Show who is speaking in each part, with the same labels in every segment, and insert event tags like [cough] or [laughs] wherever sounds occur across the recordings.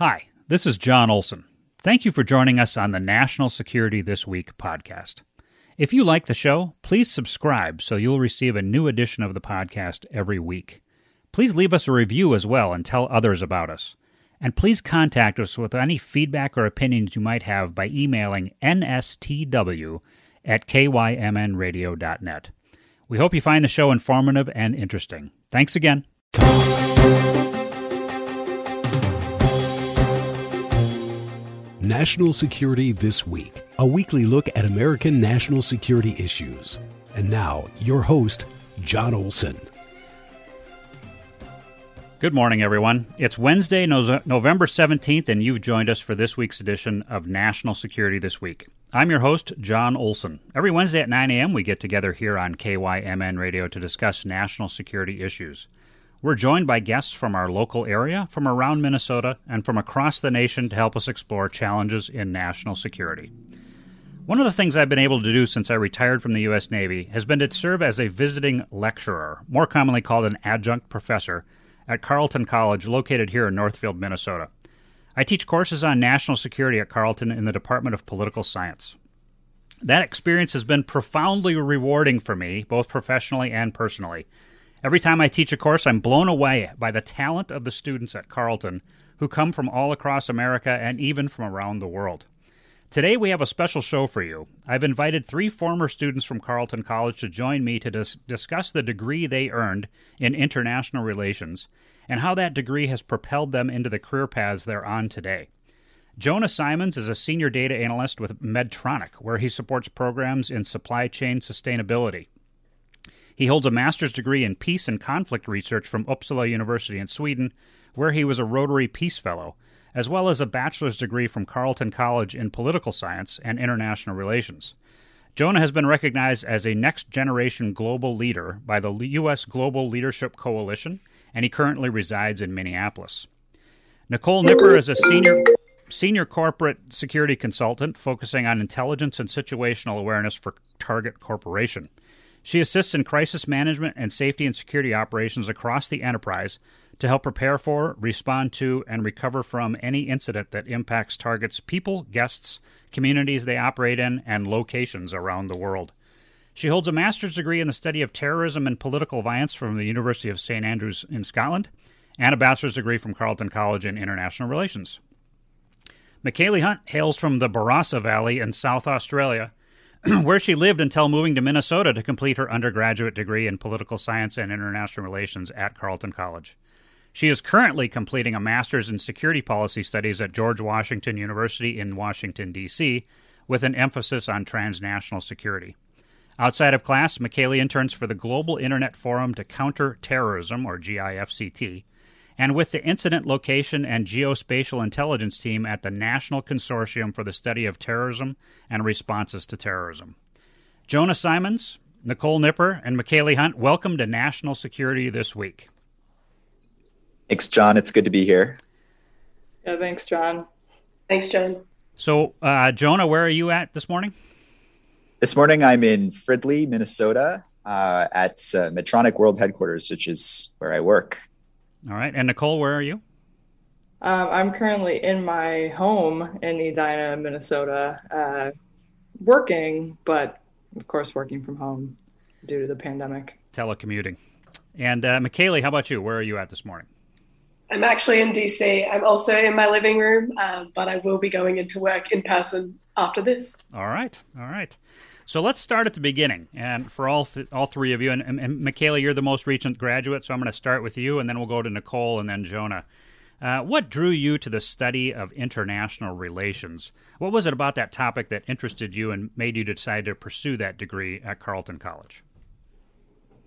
Speaker 1: Hi, this is John Olson. Thank you for joining us on the National Security This Week podcast. If you like the show, please subscribe so you'll receive a new edition of the podcast every week. Please leave us a review as well and tell others about us. And please contact us with any feedback or opinions you might have by emailing nstw at kymnradio.net. We hope you find the show informative and interesting. Thanks again.
Speaker 2: National Security This Week, a weekly look at American national security issues. And now, your host, John Olson.
Speaker 1: Good morning, everyone. It's Wednesday, November 17th, and you've joined us for this week's edition of National Security This Week. I'm your host, John Olson. Every Wednesday at 9 a.m., we get together here on KYMN Radio to discuss national security issues. We're joined by guests from our local area, from around Minnesota, and from across the nation to help us explore challenges in national security. One of the things I've been able to do since I retired from the U.S. Navy has been to serve as a visiting lecturer, more commonly called an adjunct professor, at Carleton College, located here in Northfield, Minnesota. I teach courses on national security at Carleton in the Department of Political Science. That experience has been profoundly rewarding for me, both professionally and personally. Every time I teach a course, I'm blown away by the talent of the students at Carleton who come from all across America and even from around the world. Today, we have a special show for you. I've invited three former students from Carleton College to join me to dis- discuss the degree they earned in international relations and how that degree has propelled them into the career paths they're on today. Jonah Simons is a senior data analyst with Medtronic, where he supports programs in supply chain sustainability. He holds a master's degree in peace and conflict research from Uppsala University in Sweden, where he was a Rotary Peace Fellow, as well as a bachelor's degree from Carleton College in political science and international relations. Jonah has been recognized as a next generation global leader by the U.S. Global Leadership Coalition, and he currently resides in Minneapolis. Nicole Nipper is a senior senior corporate security consultant focusing on intelligence and situational awareness for Target Corporation. She assists in crisis management and safety and security operations across the enterprise to help prepare for, respond to, and recover from any incident that impacts Target's people, guests, communities they operate in, and locations around the world. She holds a master's degree in the study of terrorism and political violence from the University of St. Andrews in Scotland and a bachelor's degree from Carleton College in International Relations. Michaeli Hunt hails from the Barossa Valley in South Australia [clears throat] where she lived until moving to Minnesota to complete her undergraduate degree in political science and international relations at Carleton College. She is currently completing a master's in security policy studies at George Washington University in Washington, D.C., with an emphasis on transnational security. Outside of class, Michaeli interns for the Global Internet Forum to Counter Terrorism, or GIFCT, and with the Incident Location and Geospatial Intelligence Team at the National Consortium for the Study of Terrorism and Responses to Terrorism. Jonah Simons, Nicole Nipper, and Michaeli Hunt, welcome to National Security this week.
Speaker 3: Thanks, John. It's good to be here.
Speaker 4: Yeah, thanks, John.
Speaker 5: Thanks, John.
Speaker 1: So, uh, Jonah, where are you at this morning?
Speaker 3: This morning, I'm in Fridley, Minnesota, uh, at uh, Medtronic World Headquarters, which is where I work.
Speaker 1: All right. And Nicole, where are you?
Speaker 4: Um, I'm currently in my home in Edina, Minnesota, uh, working, but of course, working from home due to the pandemic.
Speaker 1: Telecommuting. And uh, Michaeli, how about you? Where are you at this morning?
Speaker 5: I'm actually in DC. I'm also in my living room, uh, but I will be going into work in person after this.
Speaker 1: All right. All right. So let's start at the beginning. And for all th- all three of you, and, and, and Michaela, you're the most recent graduate, so I'm going to start with you, and then we'll go to Nicole and then Jonah. Uh, what drew you to the study of international relations? What was it about that topic that interested you and made you decide to pursue that degree at Carleton College?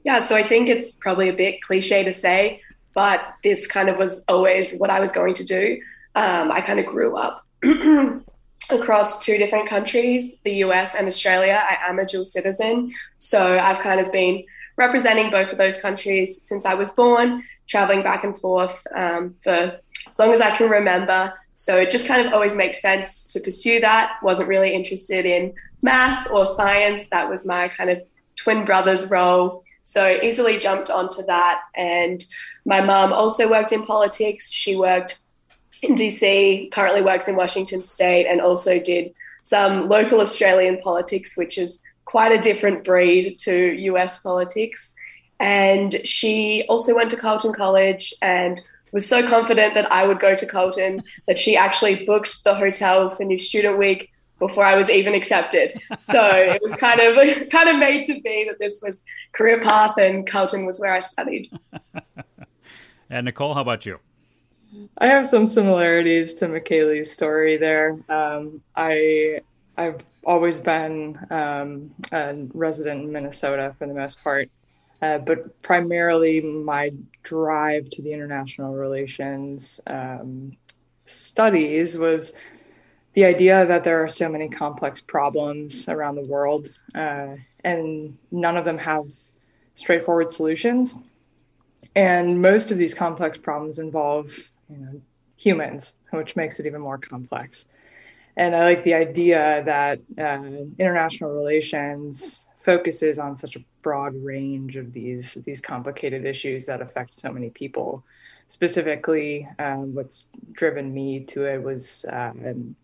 Speaker 5: Yeah, so I think it's probably a bit cliche to say, but this kind of was always what I was going to do. Um, I kind of grew up [clears throat] across two different countries, the US and Australia. I am a dual citizen. So I've kind of been representing both of those countries since I was born, traveling back and forth um, for as long as I can remember. So it just kind of always makes sense to pursue that. Wasn't really interested in math or science. That was my kind of twin brother's role. So easily jumped onto that. And my mom also worked in politics. She worked in DC, currently works in Washington State, and also did some local Australian politics, which is quite a different breed to US politics. And she also went to Carleton College and was so confident that I would go to Carleton that she actually booked the hotel for New Student Week before I was even accepted. So it was kind of [laughs] kind of made to be that this was career path and Carleton was where I studied. [laughs]
Speaker 1: and Nicole, how about you?
Speaker 4: I have some similarities to McKaylee's story there. Um, I I've always been um, a resident in Minnesota for the most part, uh, but primarily my drive to the international relations um, studies was the idea that there are so many complex problems around the world, uh, and none of them have straightforward solutions. And most of these complex problems involve you know, humans, which makes it even more complex. And I like the idea that uh, international relations focuses on such a broad range of these these complicated issues that affect so many people. Specifically, um, what's driven me to it was um,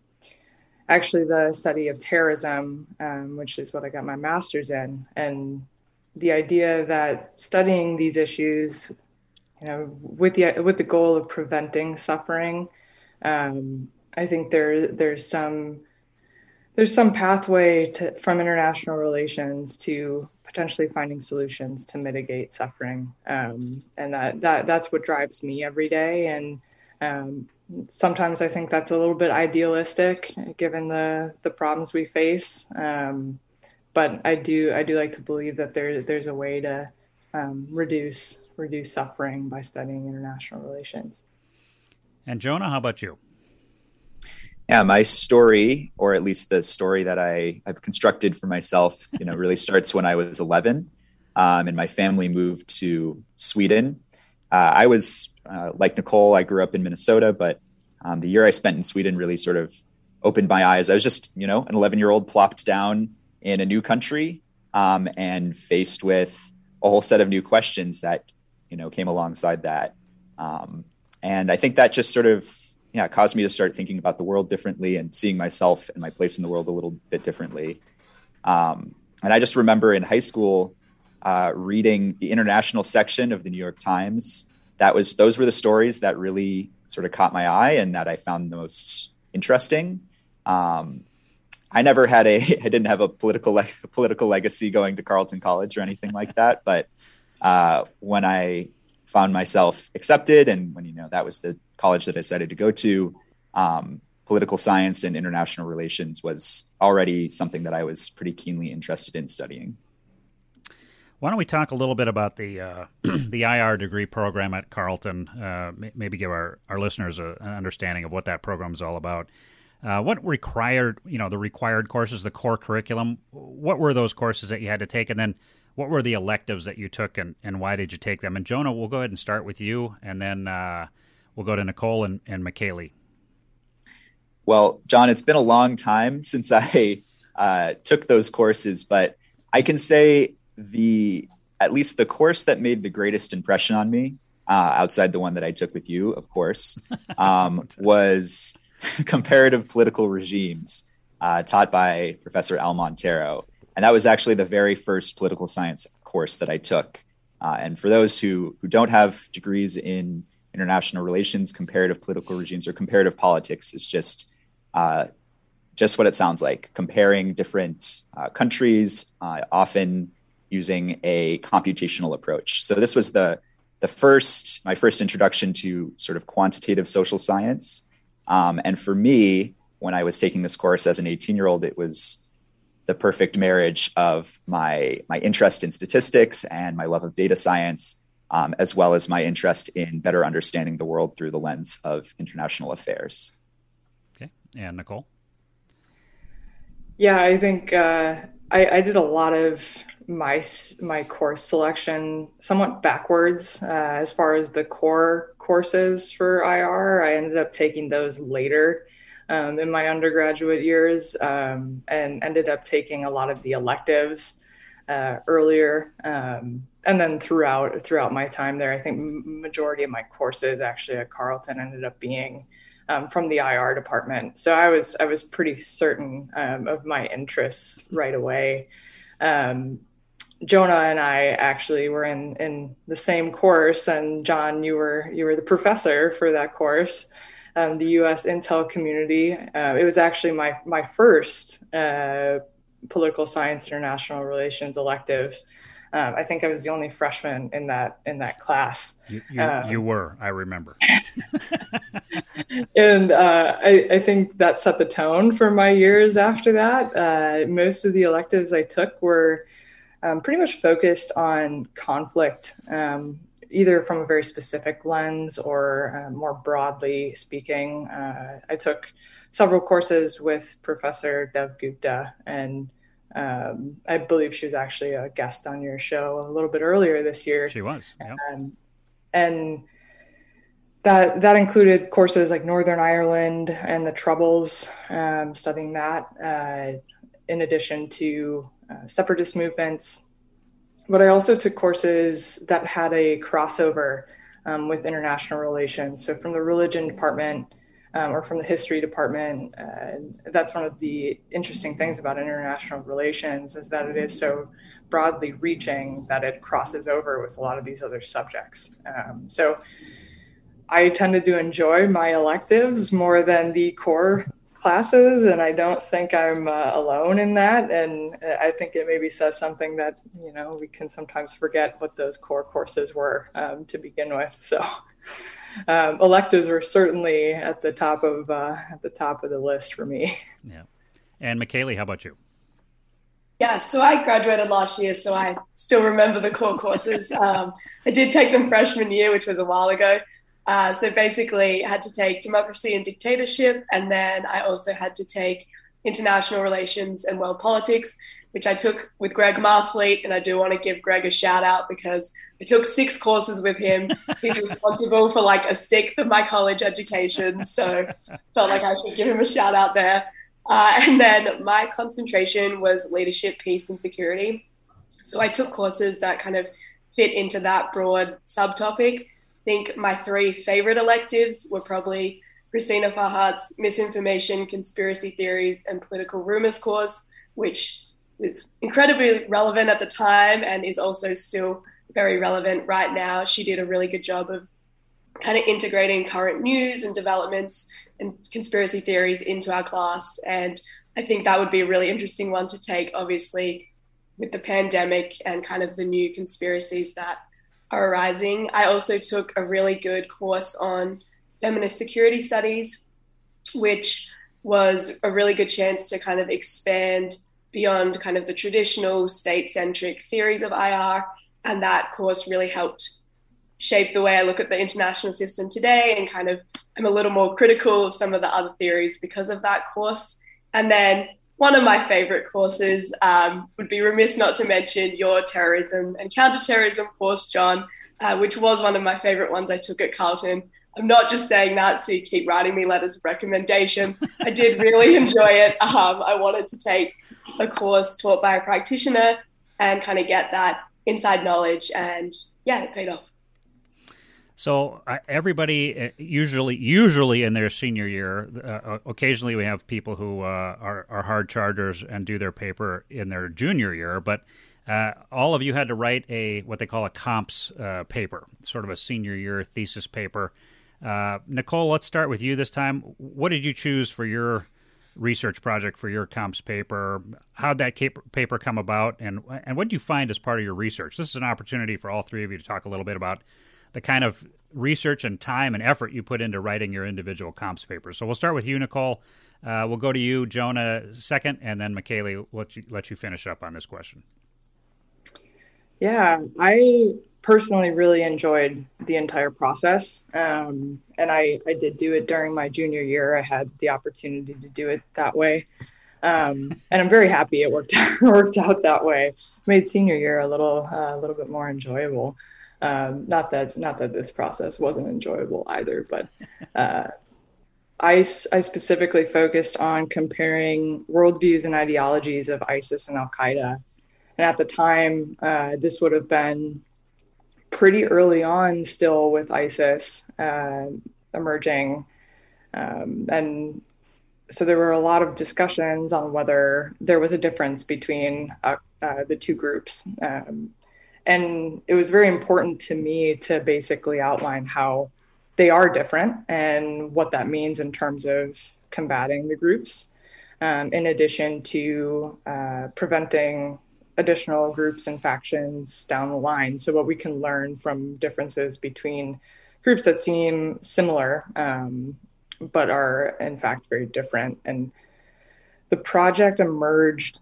Speaker 4: actually the study of terrorism, um, which is what I got my master's in, and the idea that studying these issues you know, with the with the goal of preventing suffering. Um, I think there there's some there's some pathway to, from international relations to potentially finding solutions to mitigate suffering, um, and that that that's what drives me every day. And um, sometimes I think that's a little bit idealistic given the the problems we face. Um, but I do I do like to believe that there there's a way to um, reduce reduce suffering by studying international relations.
Speaker 1: And Jonah, how about you?
Speaker 3: Yeah, my story, or at least the story that I, I've constructed for myself, you know, really [laughs] starts when I was 11, um, and my family moved to Sweden. Uh, I was uh, like Nicole. I grew up in Minnesota, but um, the year I spent in Sweden really sort of opened my eyes. I was just, you know, an 11 year old plopped down in a new country um, and faced with a whole set of new questions that you know came alongside that. Um, and i think that just sort of yeah caused me to start thinking about the world differently and seeing myself and my place in the world a little bit differently. Um, and i just remember in high school uh, reading the international section of the new york times. That was those were the stories that really sort of caught my eye and that i found the most interesting. Um, I never had a, [laughs] I didn't have a political le- political legacy going to Carleton College or anything like that. But uh, when I found myself accepted, and when you know that was the college that I decided to go to, um, political science and international relations was already something that I was pretty keenly interested in studying.
Speaker 1: Why don't we talk a little bit about the uh, [clears throat] the IR degree program at Carleton? Uh, maybe give our, our listeners a, an understanding of what that program is all about. Uh, what required, you know, the required courses, the core curriculum? What were those courses that you had to take, and then what were the electives that you took, and, and why did you take them? And Jonah, we'll go ahead and start with you, and then uh, we'll go to Nicole and, and McKaylee.
Speaker 3: Well, John, it's been a long time [laughs] since I uh, took those courses, but I can say the at least the course that made the greatest impression on me, uh, outside the one that I took with you, of course, [laughs] um, was [laughs] comparative political regimes uh, taught by Professor Al Montero. And that was actually the very first political science course that I took. Uh, and for those who, who don't have degrees in international relations, comparative political regimes, or comparative politics is just uh, just what it sounds like, comparing different uh, countries, uh, often using a computational approach. So this was the the first my first introduction to sort of quantitative social science um, and for me, when I was taking this course as an 18 year old, it was the perfect marriage of my my interest in statistics and my love of data science, um, as well as my interest in better understanding the world through the lens of international affairs.
Speaker 1: Okay, and Nicole.
Speaker 4: Yeah, I think uh, I, I, did a lot of my my course selection somewhat backwards uh, as far as the core courses for IR. I ended up taking those later um, in my undergraduate years um, and ended up taking a lot of the electives uh, earlier. Um, and then throughout throughout my time there, I think majority of my courses actually at Carleton ended up being um, from the IR department. So I was I was pretty certain um, of my interests right away. Um, Jonah and I actually were in in the same course, and John, you were you were the professor for that course, um, the U.S. Intel Community. Uh, it was actually my my first uh, political science international relations elective. Um, I think I was the only freshman in that in that class.
Speaker 1: You, you, um, you were, I remember. [laughs]
Speaker 4: and uh, I, I, think that set the tone for my years after that. Uh, most of the electives I took were um, pretty much focused on conflict, um, either from a very specific lens or uh, more broadly speaking. Uh, I took several courses with Professor Dev Gupta and um, I believe she was actually a guest on your show a little bit earlier this year.
Speaker 1: She was, yeah.
Speaker 4: Um, and that that included courses like Northern Ireland and the Troubles, um, studying that, uh, in addition to uh, separatist movements. But I also took courses that had a crossover um, with international relations. So from the religion department um, or from the history department. Uh, that's one of the interesting things about international relations is that it is so broadly reaching that it crosses over with a lot of these other subjects. Um, so I tended to enjoy my electives more than the core classes and i don't think i'm uh, alone in that and i think it maybe says something that you know we can sometimes forget what those core courses were um, to begin with so [laughs] um, electives were certainly at the top of uh, at the top of the list for me.
Speaker 1: Yeah, and McKaylee, how about you?
Speaker 5: Yeah, so I graduated last year, so I still remember the core courses. [laughs] Um, I did take them freshman year, which was a while ago. Uh, so basically, I had to take democracy and dictatorship, and then I also had to take international relations and world politics which I took with Greg Marfleet. And I do want to give Greg a shout out because I took six courses with him. [laughs] He's responsible for like a sixth of my college education. So [laughs] felt like I should give him a shout out there. Uh, and then my concentration was leadership, peace, and security. So I took courses that kind of fit into that broad subtopic. Think my three favorite electives were probably Christina Farhart's Misinformation, Conspiracy Theories, and Political Rumors course, which was incredibly relevant at the time and is also still very relevant right now. She did a really good job of kind of integrating current news and developments and conspiracy theories into our class. And I think that would be a really interesting one to take, obviously, with the pandemic and kind of the new conspiracies that are arising. I also took a really good course on feminist security studies, which was a really good chance to kind of expand beyond kind of the traditional state centric theories of IR. And that course really helped shape the way I look at the international system today and kind of I'm a little more critical of some of the other theories because of that course. And then one of my favorite courses um, would be remiss not to mention your terrorism and counterterrorism course, John, uh, which was one of my favorite ones I took at Carleton. I'm not just saying that so you keep writing me letters of recommendation. I did really [laughs] enjoy it. Um, I wanted to take a course taught by a practitioner and kind of get that inside knowledge. And yeah, it paid off.
Speaker 1: So uh, everybody uh, usually usually in their senior year, uh, occasionally we have people who uh, are, are hard chargers and do their paper in their junior year, but uh, all of you had to write a what they call a comps uh, paper, sort of a senior year thesis paper. Nicole, let's start with you this time. What did you choose for your research project for your comps paper. How'd that paper come about, and and what did you find as part of your research? This is an opportunity for all three of you to talk a little bit about the kind of research and time and effort you put into writing your individual comps papers. So we'll start with you, Nicole. Uh, we'll go to you, Jonah, second, and then McKaylee. Let you let you finish up on this question.
Speaker 4: Yeah, I personally really enjoyed the entire process. Um, and I, I did do it during my junior year. I had the opportunity to do it that way. Um, and I'm very happy it worked out, [laughs] worked out that way. Made senior year a little uh, a little bit more enjoyable. Um, not that not that this process wasn't enjoyable either, but uh, I, I specifically focused on comparing worldviews and ideologies of ISIS and Al Qaeda. And at the time, uh, this would have been pretty early on still with ISIS uh, emerging. Um, and so there were a lot of discussions on whether there was a difference between uh, uh, the two groups. Um, and it was very important to me to basically outline how they are different and what that means in terms of combating the groups, um, in addition to uh, preventing additional groups and factions down the line. So, what we can learn from differences between groups that seem similar um, but are in fact very different. And the project emerged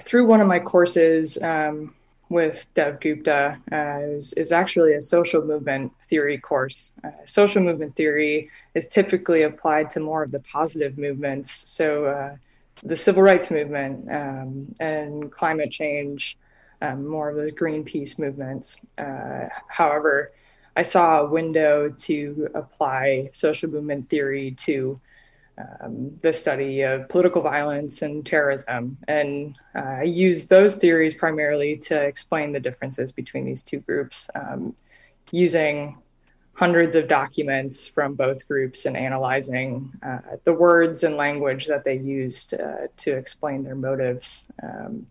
Speaker 4: through one of my courses um, with Dev Gupta. Uh, is, is actually a social movement theory course. Uh, social movement theory is typically applied to more of the positive movements. So, uh, the civil rights movement um, and climate change, um, more of the Greenpeace movements. Uh, however, I saw a window to apply social movement theory to um, the study of political violence and terrorism. And uh, I used those theories primarily to explain the differences between these two groups um, using hundreds of documents from both groups and analyzing uh, the words and language that they used uh, to explain their motives. Um,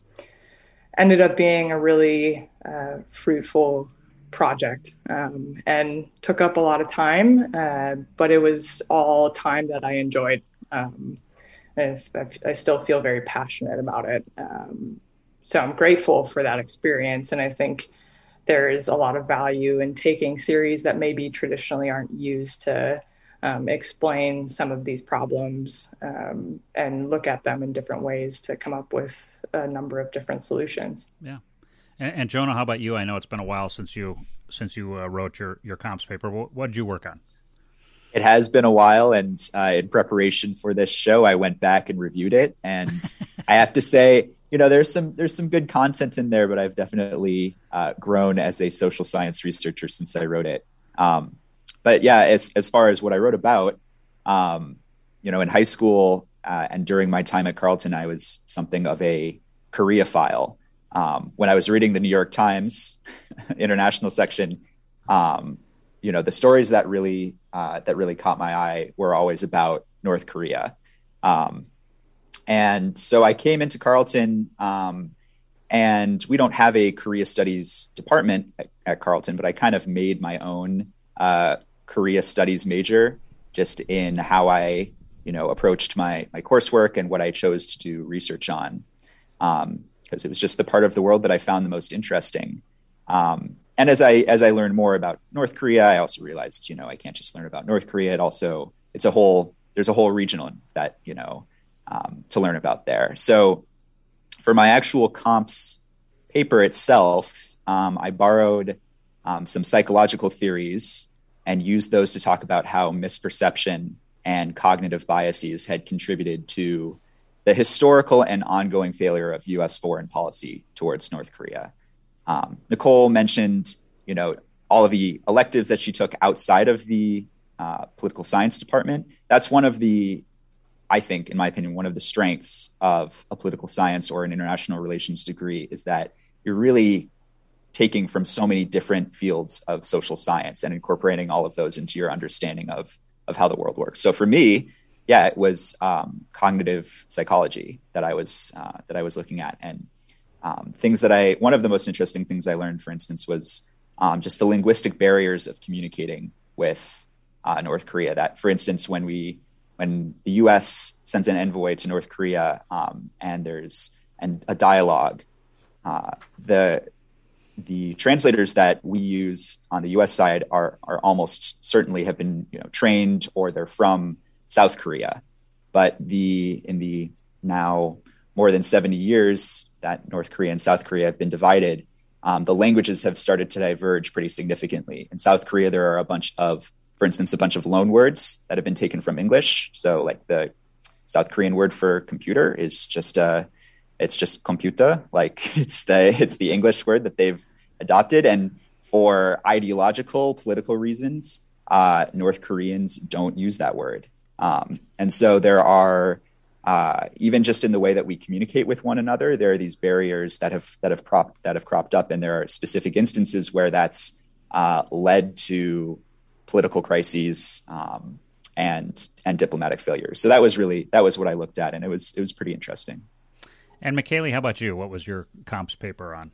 Speaker 4: ended up being a really uh, fruitful project um, and took up a lot of time, uh, but it was all time that I enjoyed. Um, I, I, still feel very passionate about it. Um, so I'm grateful for that experience. And I think there is a lot of value in taking theories that maybe traditionally aren't used to um, explain some of these problems um, and look at them in different ways to come up with a number of different solutions.
Speaker 1: Yeah. And, and, Jonah, how about you? I know it's been a while since you since you uh, wrote your your comps paper. What, what did you work on?
Speaker 3: It has been a while, and uh, in preparation for this show, I went back and reviewed it, and [laughs] I have to say, you know, there's some there's some good content in there, but I've definitely uh, grown as a social science researcher since I wrote it. Um, but yeah, as as far as what I wrote about, um, you know, in high school uh, and during my time at Carleton, I was something of a Koreaphile um, when I was reading the New York Times [laughs] international section, um, you know, the stories that really uh, that really caught my eye were always about North Korea. Um, and so I came into Carleton, um, and we don't have a Korea Studies department at, at Carleton, but I kind of made my own uh, Korea Studies major just in how I, you know, approached my my coursework and what I chose to do research on. Um, because it was just the part of the world that I found the most interesting. Um, and as I as I learned more about North Korea, I also realized, you know, I can't just learn about North Korea. It also it's a whole there's a whole regional that you know um, to learn about there. So for my actual comps paper itself, um, I borrowed um, some psychological theories and used those to talk about how misperception and cognitive biases had contributed to the historical and ongoing failure of U.S. foreign policy towards North Korea. Um, Nicole mentioned, you know, all of the electives that she took outside of the uh, political science department. That's one of the, I think, in my opinion, one of the strengths of a political science or an international relations degree is that you're really taking from so many different fields of social science and incorporating all of those into your understanding of of how the world works. So for me, yeah, it was um, cognitive psychology that I was uh, that I was looking at, and um, things that I one of the most interesting things I learned, for instance, was um, just the linguistic barriers of communicating with uh, North Korea. That, for instance, when we when the U.S. sends an envoy to North Korea um, and there's and a dialogue, uh, the the translators that we use on the U.S. side are are almost certainly have been you know trained or they're from South Korea. But the in the now more than 70 years that North Korea and South Korea have been divided, um, the languages have started to diverge pretty significantly. In South Korea, there are a bunch of, for instance, a bunch of loan words that have been taken from English. So, like the South Korean word for computer is just uh, it's just computer, like [laughs] it's the it's the English word that they've adopted, and for ideological political reasons, uh, North Koreans don't use that word. Um, and so there are uh, even just in the way that we communicate with one another, there are these barriers that have that have cropped that have cropped up, and there are specific instances where that's uh, led to political crises um, and and diplomatic failures. So that was really that was what I looked at, and it was it was pretty interesting.
Speaker 1: And McKaylee, how about you? What was your comps paper on?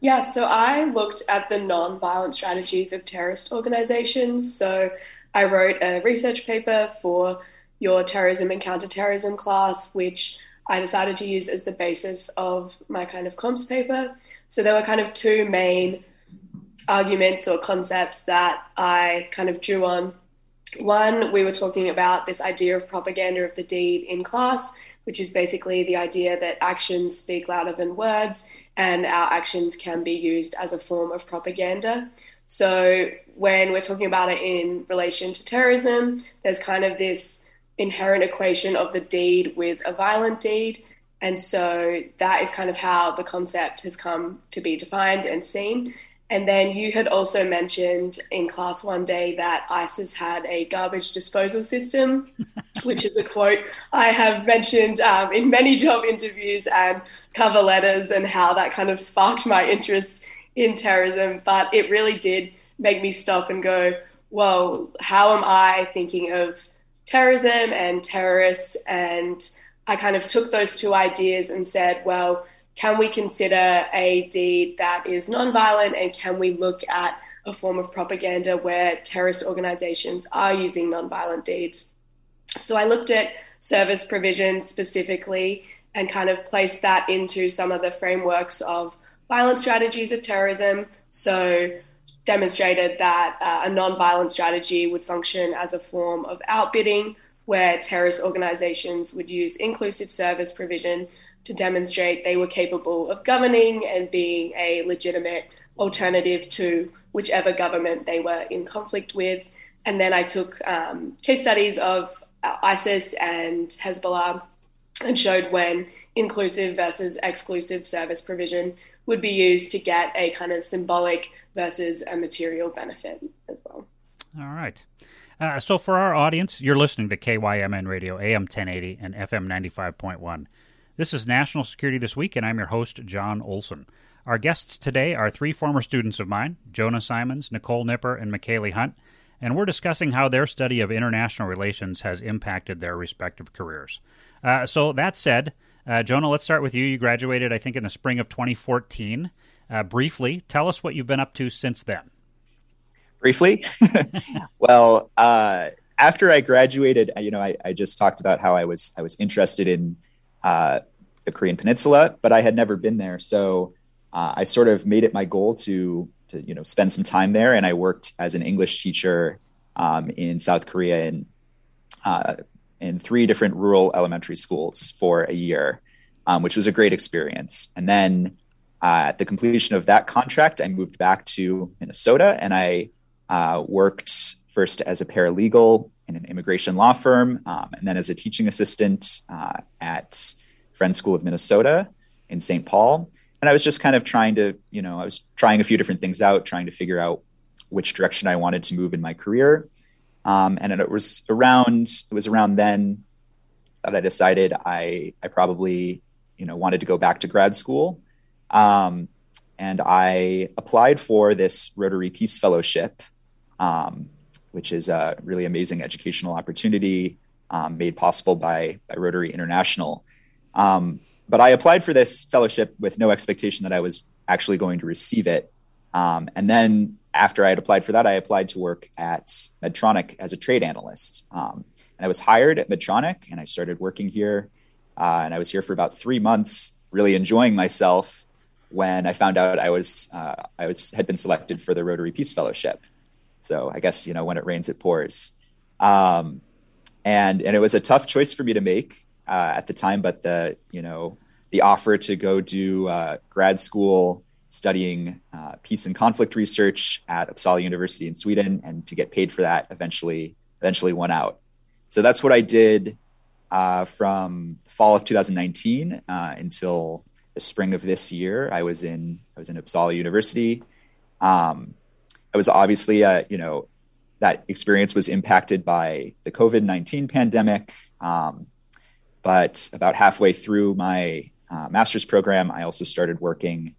Speaker 5: Yeah, so I looked at the non-violent strategies of terrorist organizations. So I wrote a research paper for your terrorism and counterterrorism class, which I decided to use as the basis of my kind of comps paper. So there were kind of two main arguments or concepts that I kind of drew on. One, we were talking about this idea of propaganda of the deed in class, which is basically the idea that actions speak louder than words and our actions can be used as a form of propaganda. So when we're talking about it in relation to terrorism, there's kind of this inherent equation of the deed with a violent deed. And so that is kind of how the concept has come to be defined and seen. And then you had also mentioned in class one day that ISIS had a garbage disposal system, [laughs] which is a quote I have mentioned um, in many job interviews and cover letters, and how that kind of sparked my interest in terrorism. But it really did make me stop and go, well, how am I thinking of terrorism and terrorists?" And I kind of took those two ideas and said, well, can we consider a deed that is nonviolent and can we look at a form of propaganda where terrorist organizations are using nonviolent deeds? So I looked at service provision specifically and kind of placed that into some of the frameworks of violent strategies of terrorism. So demonstrated that uh, a non-violent strategy would function as a form of outbidding where terrorist organizations would use inclusive service provision to demonstrate they were capable of governing and being a legitimate alternative to whichever government they were in conflict with. And then I took um, case studies of uh, ISIS and Hezbollah and showed when inclusive versus exclusive service provision would be used to get a kind of symbolic versus a material benefit as well.
Speaker 1: All right. Uh, so, for our audience, you're listening to KYMN Radio, AM 1080 and FM 95.1. This is National Security This Week, and I'm your host, John Olson. Our guests today are three former students of mine Jonah Simons, Nicole Nipper, and McKaylee Hunt, and we're discussing how their study of international relations has impacted their respective careers. Uh, so, that said, uh, Jonah, let's start with you. You graduated, I think, in the spring of 2014. Uh, briefly, tell us what you've been up to since then.
Speaker 3: Briefly? [laughs] well, uh, after I graduated, you know, I, I, just talked about how I was I was interested in uh, the Korean Peninsula, but I had never been there. So uh, I sort of made it my goal to to you know spend some time there, and I worked as an English teacher um, in South Korea and uh, in three different rural elementary schools for a year, um, which was a great experience. And then uh, at the completion of that contract, I moved back to Minnesota, and I uh, worked first as a paralegal in an immigration law firm, um, and then as a teaching assistant uh, at Friends School of Minnesota in St. Paul. And I was just kind of trying to, you know, I was trying a few different things out, trying to figure out which direction I wanted to move in my career. Um, and it was around it was around then that I decided I I probably you know wanted to go back to grad school. Um, and I applied for this Rotary Peace Fellowship um, which is a really amazing educational opportunity um, made possible by, by Rotary International. Um, but I applied for this fellowship with no expectation that I was actually going to receive it. Um, and then after I had applied for that, I applied to work at Medtronic as a trade analyst. Um, and I was hired at Medtronic and I started working here. Uh, and I was here for about three months, really enjoying myself when I found out I was uh, I was had been selected for the Rotary Peace Fellowship. So I guess you know when it rains, it pours. Um, and and it was a tough choice for me to make uh, at the time, but the you know the offer to go do uh, grad school studying uh, peace and conflict research at Uppsala University in Sweden, and to get paid for that eventually eventually went out. So that's what I did uh, from fall of 2019 uh, until the spring of this year. I was in I was in Uppsala University. Um, I was obviously, uh, you know, that experience was impacted by the COVID 19 pandemic. Um, but about halfway through my uh, master's program, I also started working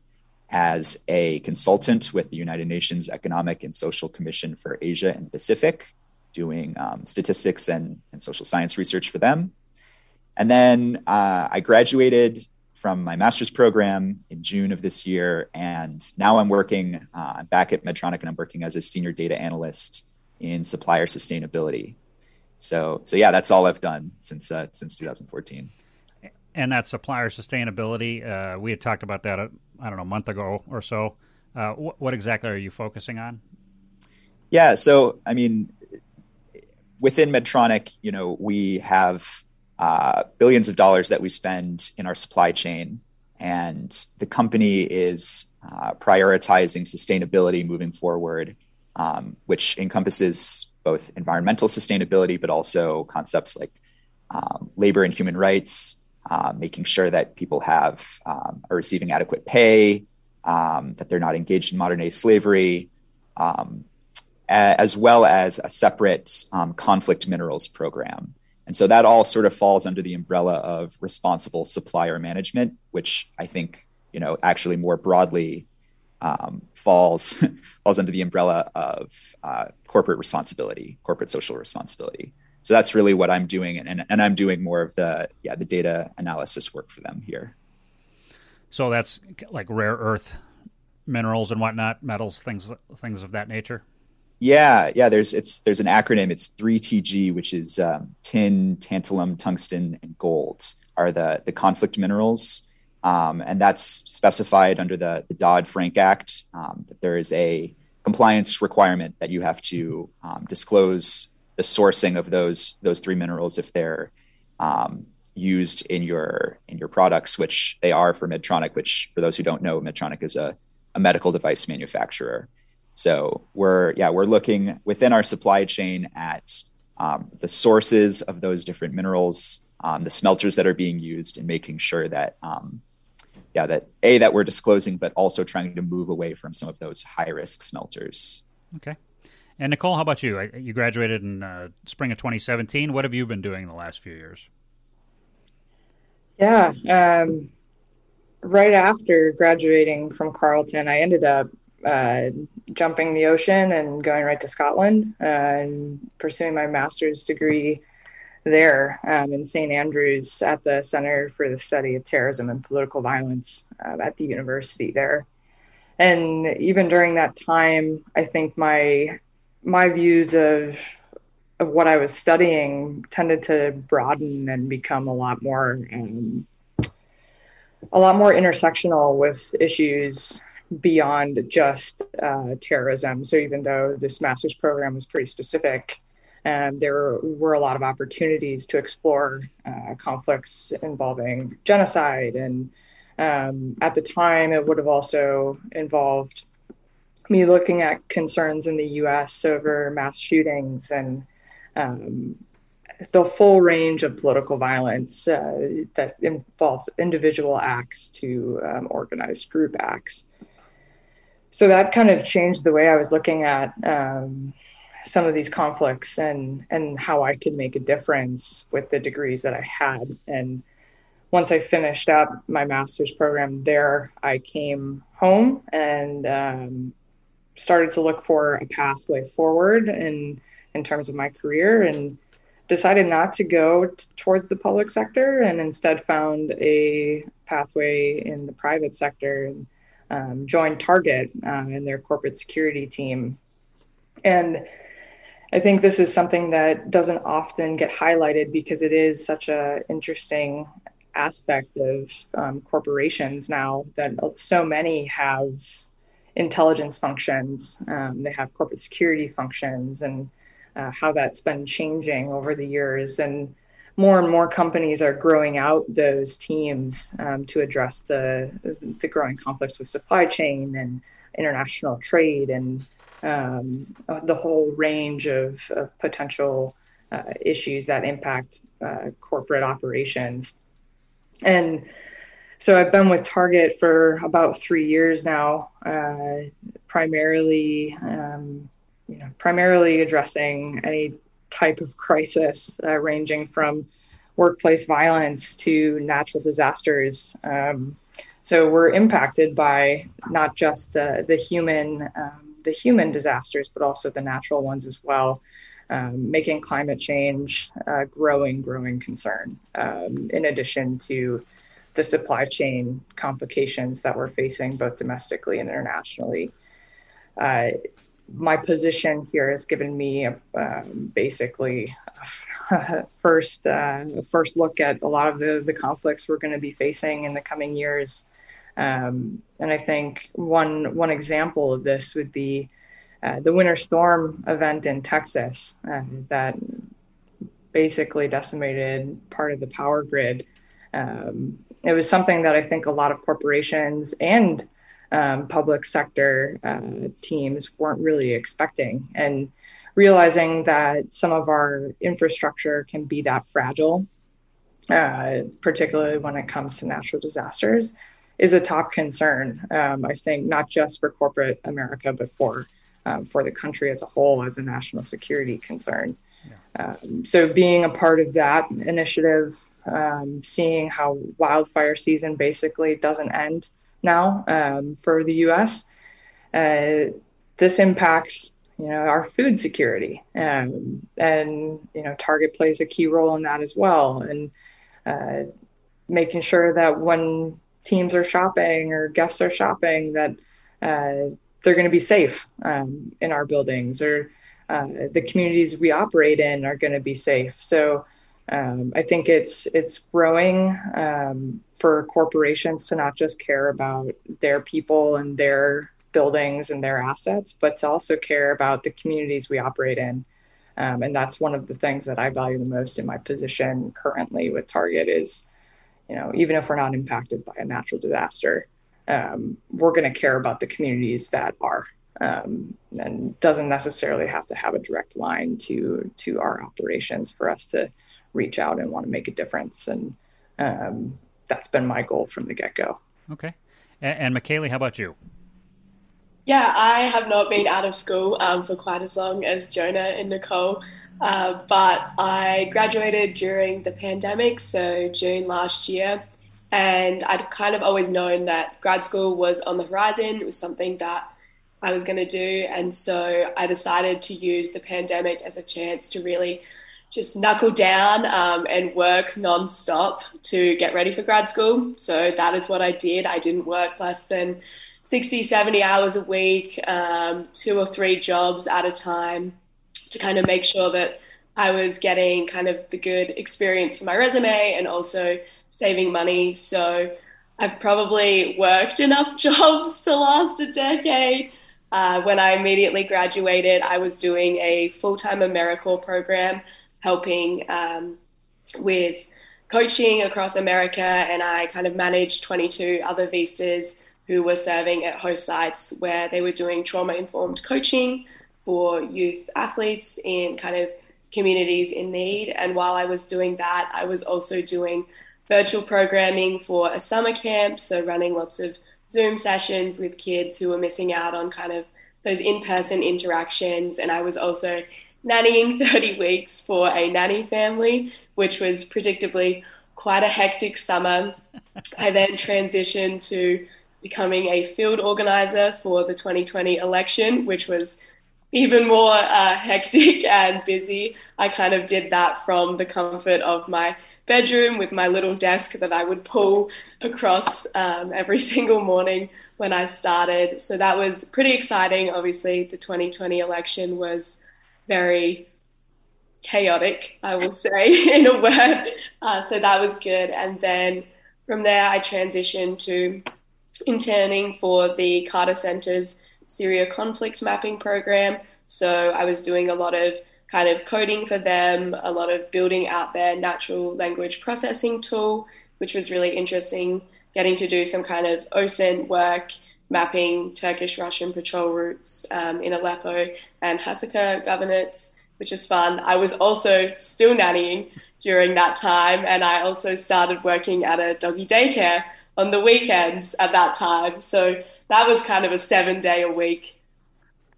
Speaker 3: as a consultant with the United Nations Economic and Social Commission for Asia and Pacific. doing um, statistics and, and social science research for them. And then uh, I graduated from my master's program in June of this year. And now I'm working uh, back at Medtronic and I'm working as a senior data analyst in supplier sustainability. So, so yeah, that's all I've done since, uh, since 2014.
Speaker 1: And that supplier sustainability, uh, we had talked about that, uh, I don't know, a month ago or so. Uh, wh- what exactly are you focusing on?
Speaker 3: Yeah, so I mean, within Medtronic, you know, we have uh, billions of dollars that we spend in our supply chain. And the company is uh, prioritizing sustainability moving forward, um, which encompasses both environmental sustainability, but also concepts like um, labor and human rights, uh, making sure that people have um, are receiving adequate pay, um, that they're not engaged in modern day slavery, um, as well as a separate um, conflict minerals program. And so that all sort of falls under the umbrella of responsible supplier management, which I think, you know, actually more broadly um, falls [laughs] falls under the umbrella of uh, corporate responsibility, corporate social responsibility. So that's really what I'm doing, and, and I'm doing more of the yeah the data analysis work for them here.
Speaker 1: So that's like rare earth minerals and whatnot, metals, things things of that nature.
Speaker 3: Yeah, yeah. There's it's there's an acronym. It's three TG, which is um, tin, tantalum, tungsten, and gold are the the conflict minerals, um, and that's specified under the, the Dodd Frank Act. Um, that there is a compliance requirement that you have to um, disclose the sourcing of those those three minerals if they're um, used in your in your products, which they are for Medtronic. Which, for those who don't know, Medtronic is a, a medical device manufacturer. So we're yeah we're looking within our supply chain at um, the sources of those different minerals, um, the smelters that are being used, and making sure that um, yeah that a that we're disclosing, but also trying to move away from some of those high risk smelters.
Speaker 1: Okay. And Nicole, how about you? You graduated in uh, spring of 2017. What have you been doing the last few years?
Speaker 4: Yeah, um, right after graduating from Carleton, I ended up uh, jumping the ocean and going right to Scotland uh, and pursuing my master's degree there um, in St. Andrews at the Center for the Study of Terrorism and Political Violence uh, at the university there. And even during that time, I think my my views of of what I was studying tended to broaden and become a lot more um, a lot more intersectional with issues beyond just uh, terrorism. So even though this master's program was pretty specific, um, there were a lot of opportunities to explore uh, conflicts involving genocide. And um, at the time, it would have also involved me looking at concerns in the US over mass shootings and um, the full range of political violence uh, that involves individual acts to um, organized group acts so that kind of changed the way I was looking at um, some of these conflicts and and how I could make a difference with the degrees that I had. And once I finished up my master's program there, I came home and um, started to look for a pathway forward in in terms of my career and decided not to go t- towards the public sector and instead found a pathway in the private sector and um, joined Target um, in their corporate security team. And I think this is something that doesn't often get highlighted because it is such an interesting aspect of um, corporations now that so many have intelligence functions, um, they have corporate security functions, and uh, how that's been changing over the years. And more and more companies are growing out those teams um, to address the the growing conflicts with supply chain and international trade and um, the whole range of, of potential uh, issues that impact uh, corporate operations. And so I've been with Target for about three years now, uh, primarily, um, you know, primarily addressing any type of crisis, uh, ranging from workplace violence to natural disasters. Um, so we're impacted by not just the the human um, the human disasters, but also the natural ones as well. um, making climate change a growing, growing concern, um, in addition to the supply chain complications that we're facing both domestically and internationally. Uh, my position here has given me a, um, basically a [laughs] first uh, first look at a lot of the, the conflicts we're going to be facing in the coming years. Um, and I think one one example of this would be uh, the winter storm event in Texas uh, that basically decimated part of the power grid. Um, it was something that I think a lot of corporations and um, public sector uh, teams weren't really expecting. And realizing that some of our infrastructure can be that fragile, uh, particularly when it comes to natural disasters, is a top concern. Um, I think not just for corporate America, but for um, for the country as a whole as a national security concern. Um, so, being a part of that initiative, um, seeing how wildfire season basically doesn't end now um, for the U.S., uh, this impacts you know our food security, um, and you know Target plays a key role in that as well, and uh, making sure that when teams are shopping or guests are shopping, that uh, they're going to be safe um, in our buildings or uh, the communities we operate in are going to be safe. So um, I think it's it's growing um, for corporations to not just care about their people and their buildings and their assets, but to also care about the communities we operate in. Um, and that's one of the things that I value the most in my position currently with Target is, you know, even if we're not impacted by a natural disaster, um, we're going to care about the communities that are um, and doesn't necessarily have to have a direct line to to our operations for us to reach out and want to make a difference. And um, that's been my goal from the get-go.
Speaker 1: Okay. And, and McKaylee, how about you?
Speaker 5: Yeah i have not been out of school um, for quite as long as jonah and nicole. Uh, but i graduated during the pandemic so june last year. And I'd kind of always known that grad school was on the horizon. It was something that I was going to do. And so I decided to use the pandemic as a chance to really just knuckle down um, and work nonstop to get ready for grad school. So that is what I did. I didn't work less than 60, 70 hours a week, um, two or three jobs at a time to kind of make sure that I was getting kind of the good experience for my resume and also saving money. So I've probably worked enough [laughs] jobs to last a decade. Uh, when I immediately graduated, I was doing a full time AmeriCorps program helping um, with coaching across America, and I kind of managed 22 other vistas who were serving at host sites where they were doing trauma informed coaching for youth athletes in kind of communities in need. And while I was doing that, I was also doing virtual programming for a summer camp, so running lots of Zoom sessions with kids who were missing out on kind of those in person interactions. And I was also nannying [laughs] 30 weeks for a nanny family, which was predictably quite a hectic summer. I then transitioned to becoming a field organizer for the 2020 election, which was even more uh, hectic and busy. I kind of did that from the comfort of my bedroom with my little desk that I would pull across um, every [laughs] single morning when I started. So that was pretty exciting. Obviously, the 2020 election was very chaotic, I will say, [laughs] in a word. Uh, so that was good. And then from there, I transitioned to interning for the Carter Center's Syria conflict mapping program. So I was doing a lot of kind of coding for them, a lot of building out their natural language processing tool, which was really interesting, getting to do some kind of OSINT work, mapping Turkish Russian patrol routes um, in Aleppo and Hasaka governorates, which is fun. I was also still nannying during that time, and I also started working at a doggy daycare on the weekends at that time. So that was kind of a seven day a week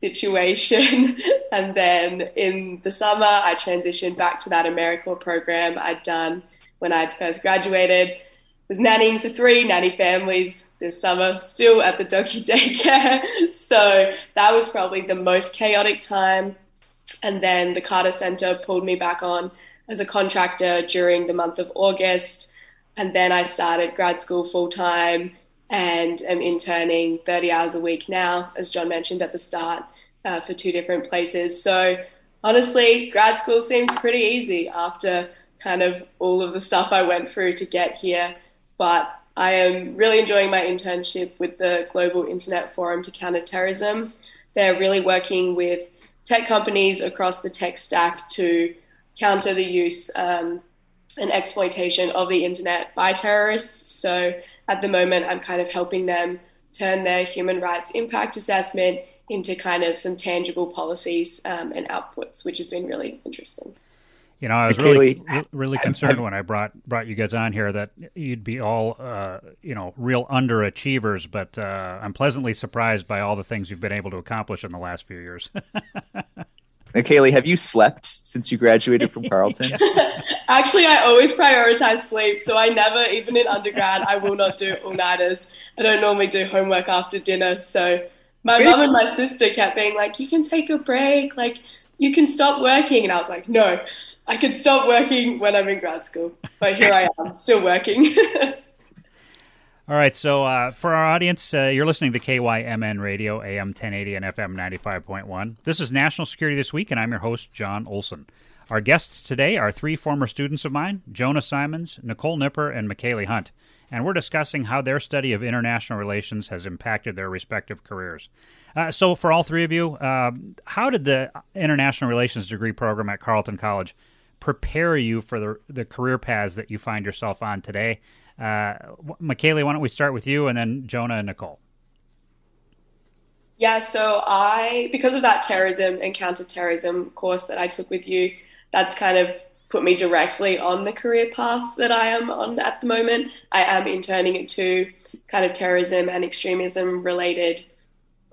Speaker 5: situation. [laughs] and then in the summer, I transitioned back to that AmeriCorps program I'd done when I'd first graduated. Was nannying for three nanny families this summer, still at the doggy [laughs] daycare. so that was probably the most chaotic time and then the Carter Center pulled me back on as a contractor during the month of August. And then I started grad school full time and am interning 30 hours a week now, as John mentioned at the start, uh, for two different places. So honestly, grad school seems pretty easy after kind of all of the stuff I went through to get here. But I am really enjoying my internship with the Global Internet Forum to Counter Terrorism. They're really working with tech companies across the tech stack to counter the use um, and exploitation of the internet by terrorists. So at the moment, I'm kind of helping them turn their human rights impact assessment into kind of some tangible policies um, and outputs, which has been really interesting.
Speaker 1: You know, I was really really concerned when I brought brought you guys on here that you'd be all uh, you know real underachievers, but uh, I'm pleasantly surprised by all the things you've been able to accomplish in the last few years. [laughs]
Speaker 3: Michaeli, have you slept since you graduated from Carleton? [laughs]
Speaker 5: Actually, I always prioritize sleep. So I never, even in undergrad, I will not do all nighters. I don't normally do homework after dinner. So my mom and my sister kept being like, you can take a break. Like, you can stop working. And I was like, no, I can stop working when I'm in grad school. But here I am, still working. [laughs]
Speaker 1: All right, so uh, for our audience, uh, you're listening to KYMN Radio, AM 1080 and FM 95.1. This is National Security This Week, and I'm your host, John Olson. Our guests today are three former students of mine Jonah Simons, Nicole Nipper, and Michaeli Hunt, and we're discussing how their study of international relations has impacted their respective careers. Uh, so, for all three of you, uh, how did the International Relations degree program at Carleton College prepare you for the, the career paths that you find yourself on today? Uh, Michaeli, why don't we start with you and then Jonah and Nicole?
Speaker 5: Yeah, so I, because of that terrorism and counterterrorism course that I took with you, that's kind of put me directly on the career path that I am on at the moment. I am interning at two kind of terrorism and extremism related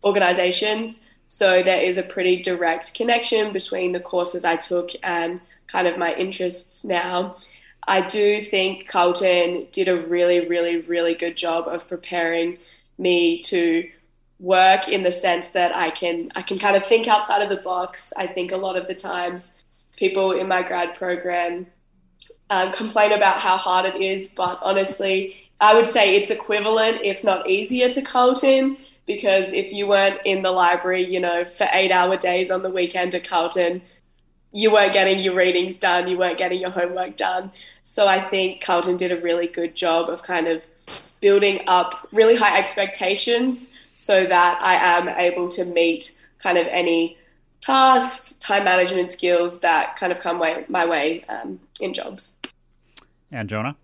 Speaker 5: organizations. So there is a pretty direct connection between the courses I took and kind of my interests now. I do think Carleton did a really, really, really good job of preparing me to work in the sense that I can I can kind of think outside of the box. I think a lot of the times people in my grad program um, complain about how hard it is, but honestly, I would say it's equivalent, if not easier, to Carleton Because if you weren't in the library, you know, for eight hour days on the weekend at Carleton, you weren't getting your readings done, you weren't getting your homework done. So I think Carleton did a really good job of kind of building up really high expectations so that I am able to meet kind of any tasks, time management skills that kind of come way, my way um, in jobs.
Speaker 1: And Jonah?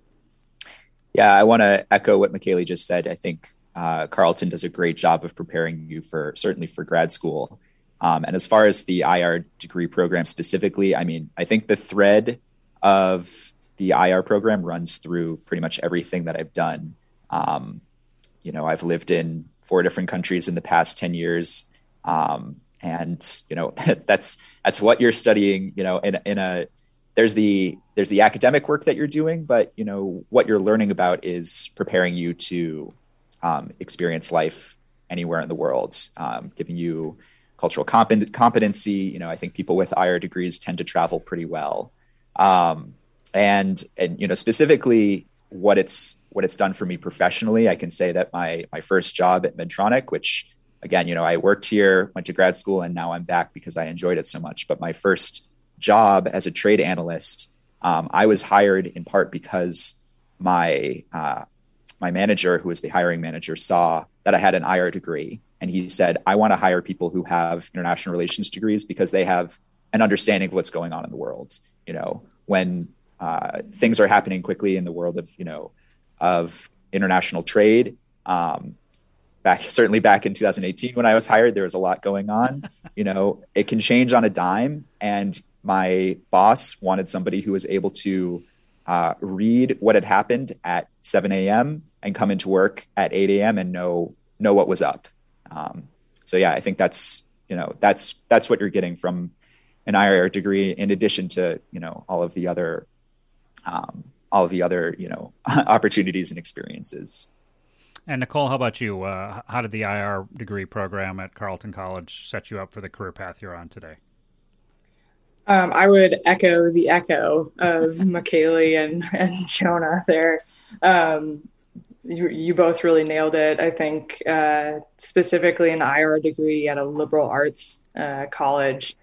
Speaker 3: Yeah, I want to echo what Michaeli just said. I think uh, Carleton does a great job of preparing you for certainly for grad school. Um, and as far as the IR degree program specifically, I mean, I think the thread of the IR program runs through pretty much everything that I've done. Um, you know, I've lived in four different countries in the past 10 years. Um, and, you know, [laughs] that's, that's what you're studying, you know, in, in a, there's the, there's the academic work that you're doing, but, you know, what you're learning about is preparing you to um, experience life anywhere in the world, um, giving you cultural comp- competency. You know, I think people with IR degrees tend to travel pretty well. Um, and and you know specifically what it's what it's done for me professionally i can say that my my first job at medtronic which again you know i worked here went to grad school and now i'm back because i enjoyed it so much but my first job as a trade analyst um, i was hired in part because my uh, my manager who was the hiring manager saw that i had an ir degree and he said i want to hire people who have international relations degrees because they have an understanding of what's going on in the world you know when uh, things are happening quickly in the world of you know of international trade. Um, back certainly back in 2018 when I was hired, there was a lot going on. you know, it can change on a dime, and my boss wanted somebody who was able to uh, read what had happened at 7 a.m. and come into work at 8 a.m. and know know what was up. Um, so yeah, I think that's you know that's that's what you're getting from an IR degree in addition to you know all of the other um, all of the other you know [laughs] opportunities and experiences.
Speaker 1: And Nicole, how about you? Uh, how did the IR degree program at Carleton College set you up for the career path you're on today?
Speaker 4: Um, I would echo the echo of [laughs] McKaylee and, and Jonah there. Um, you, you, both really nailed it. I think uh, specifically an IR degree at a liberal arts uh, college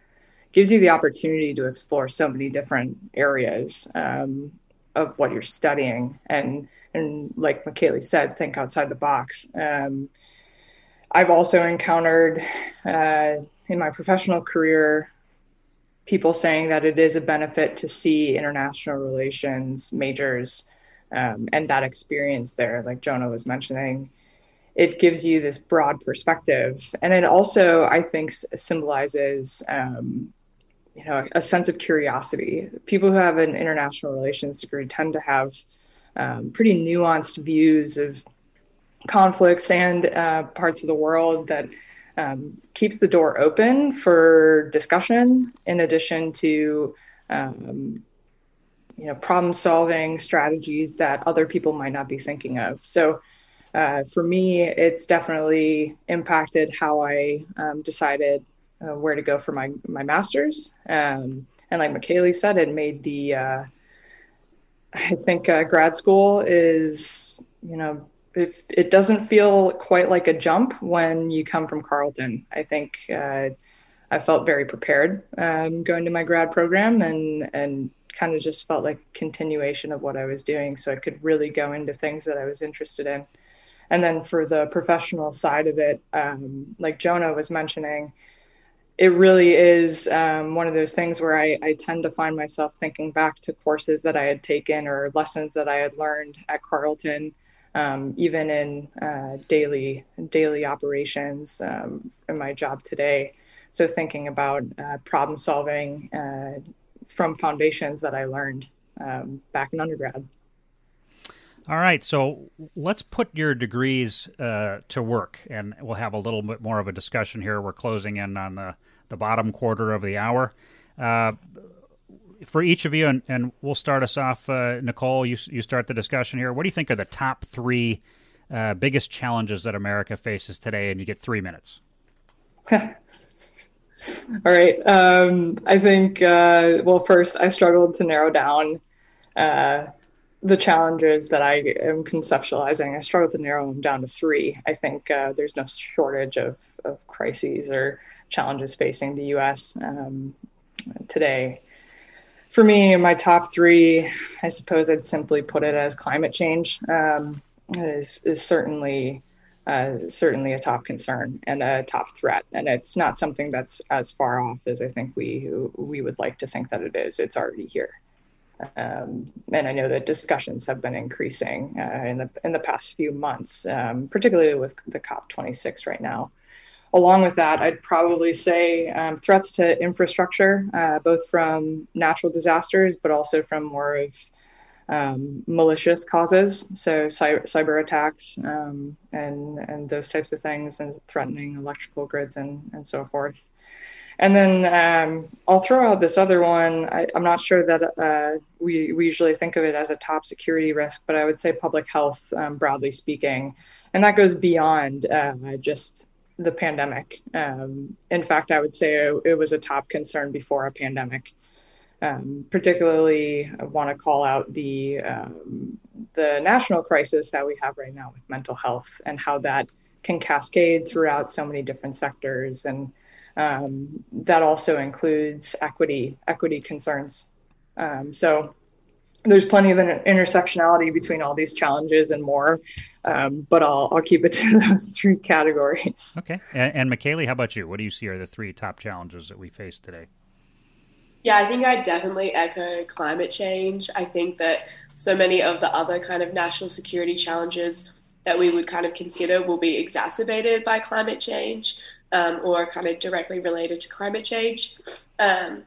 Speaker 4: gives you the opportunity to explore so many different areas um, of what you're studying, and and like McKaylee said, think outside the box. Um, I've also encountered uh, in my professional career people saying that it is a benefit to see international relations majors um, and that experience there, like Jonah was mentioning. It gives you this broad perspective, and it also, I think, symbolizes, um, you know, a sense of curiosity. People who have an international relations degree tend to have um, pretty nuanced views of conflicts and uh, parts of the world that um, keeps the door open for discussion in addition to um, you know problem solving strategies that other people might not be thinking of. So uh, for me it's definitely impacted how i um, decided uh, where to go for my my master's. Um, and like McKaylee said it made the uh, i think uh, grad school is you know if it doesn't feel quite like a jump when you come from Carleton. I think uh, I felt very prepared um, going to my grad program and and kind of just felt like continuation of what I was doing, so I could really go into things that I was interested in. And then for the professional side of it, um, like Jonah was mentioning, it really is um, one of those things where I, I, tend to find myself thinking back to courses that I had taken or lessons that I had learned at Carleton um, even in uh, daily daily operations um, in my job today. So thinking about uh, problem solving uh, from foundations that I learned um, back in undergrad.
Speaker 1: All right, so let's put your degrees uh, to work, and we'll have a little bit more of a discussion here. We're closing in on the, the bottom quarter of the hour. Uh, for each of you, and, and we'll start us off. Uh, Nicole, you you start the discussion here. What do you think are the top three uh, biggest challenges that America faces today? And you get three minutes. [laughs]
Speaker 4: All right. Um, I think. Uh, well, first, I struggled to narrow down uh, the challenges that I am conceptualizing. I struggle to narrow them down to three. I think uh, there's no shortage of of crises or challenges facing the U.S. Um, today for me, my top three, I suppose I'd simply put it as climate change um, is is certainly uh, certainly a top concern and a top threat, and it's not something that's as far off as I think we we would like to think that it is. It's already here, um, and I know that discussions have been increasing uh, in the in the past few months, um, particularly with the COP 26 right now along with that, I'd probably say um, threats to infrastructure, uh, both from natural disasters, but also from more of um, malicious causes, so cyber, cyber attacks um, and and those types of things, and threatening electrical grids and and so forth. And then um, I'll throw out this other one. I, am not sure that uh, we we usually think of it as a top security risk, but I would say public health, um, broadly speaking, and that goes beyond uh, just the pandemic. Um, in fact, I would say it, it, was a top concern before a pandemic. Um, particularly, I want to call out the um, the national crisis that we have right now with mental health and how that can cascade throughout so many different sectors, and um, that also includes equity equity concerns. Um, so there's plenty of intersectionality between all these challenges and more, um, but I'll I'll keep it [laughs] to those three categories.
Speaker 1: Okay, and, and McKaylee, how about you? What do you see are the three top challenges that we face today?
Speaker 5: Yeah, I think I definitely echo climate change. I think that so many of the other kind of national security challenges that we would kind of consider will be exacerbated by climate change um, or kind of directly related to climate change. Um,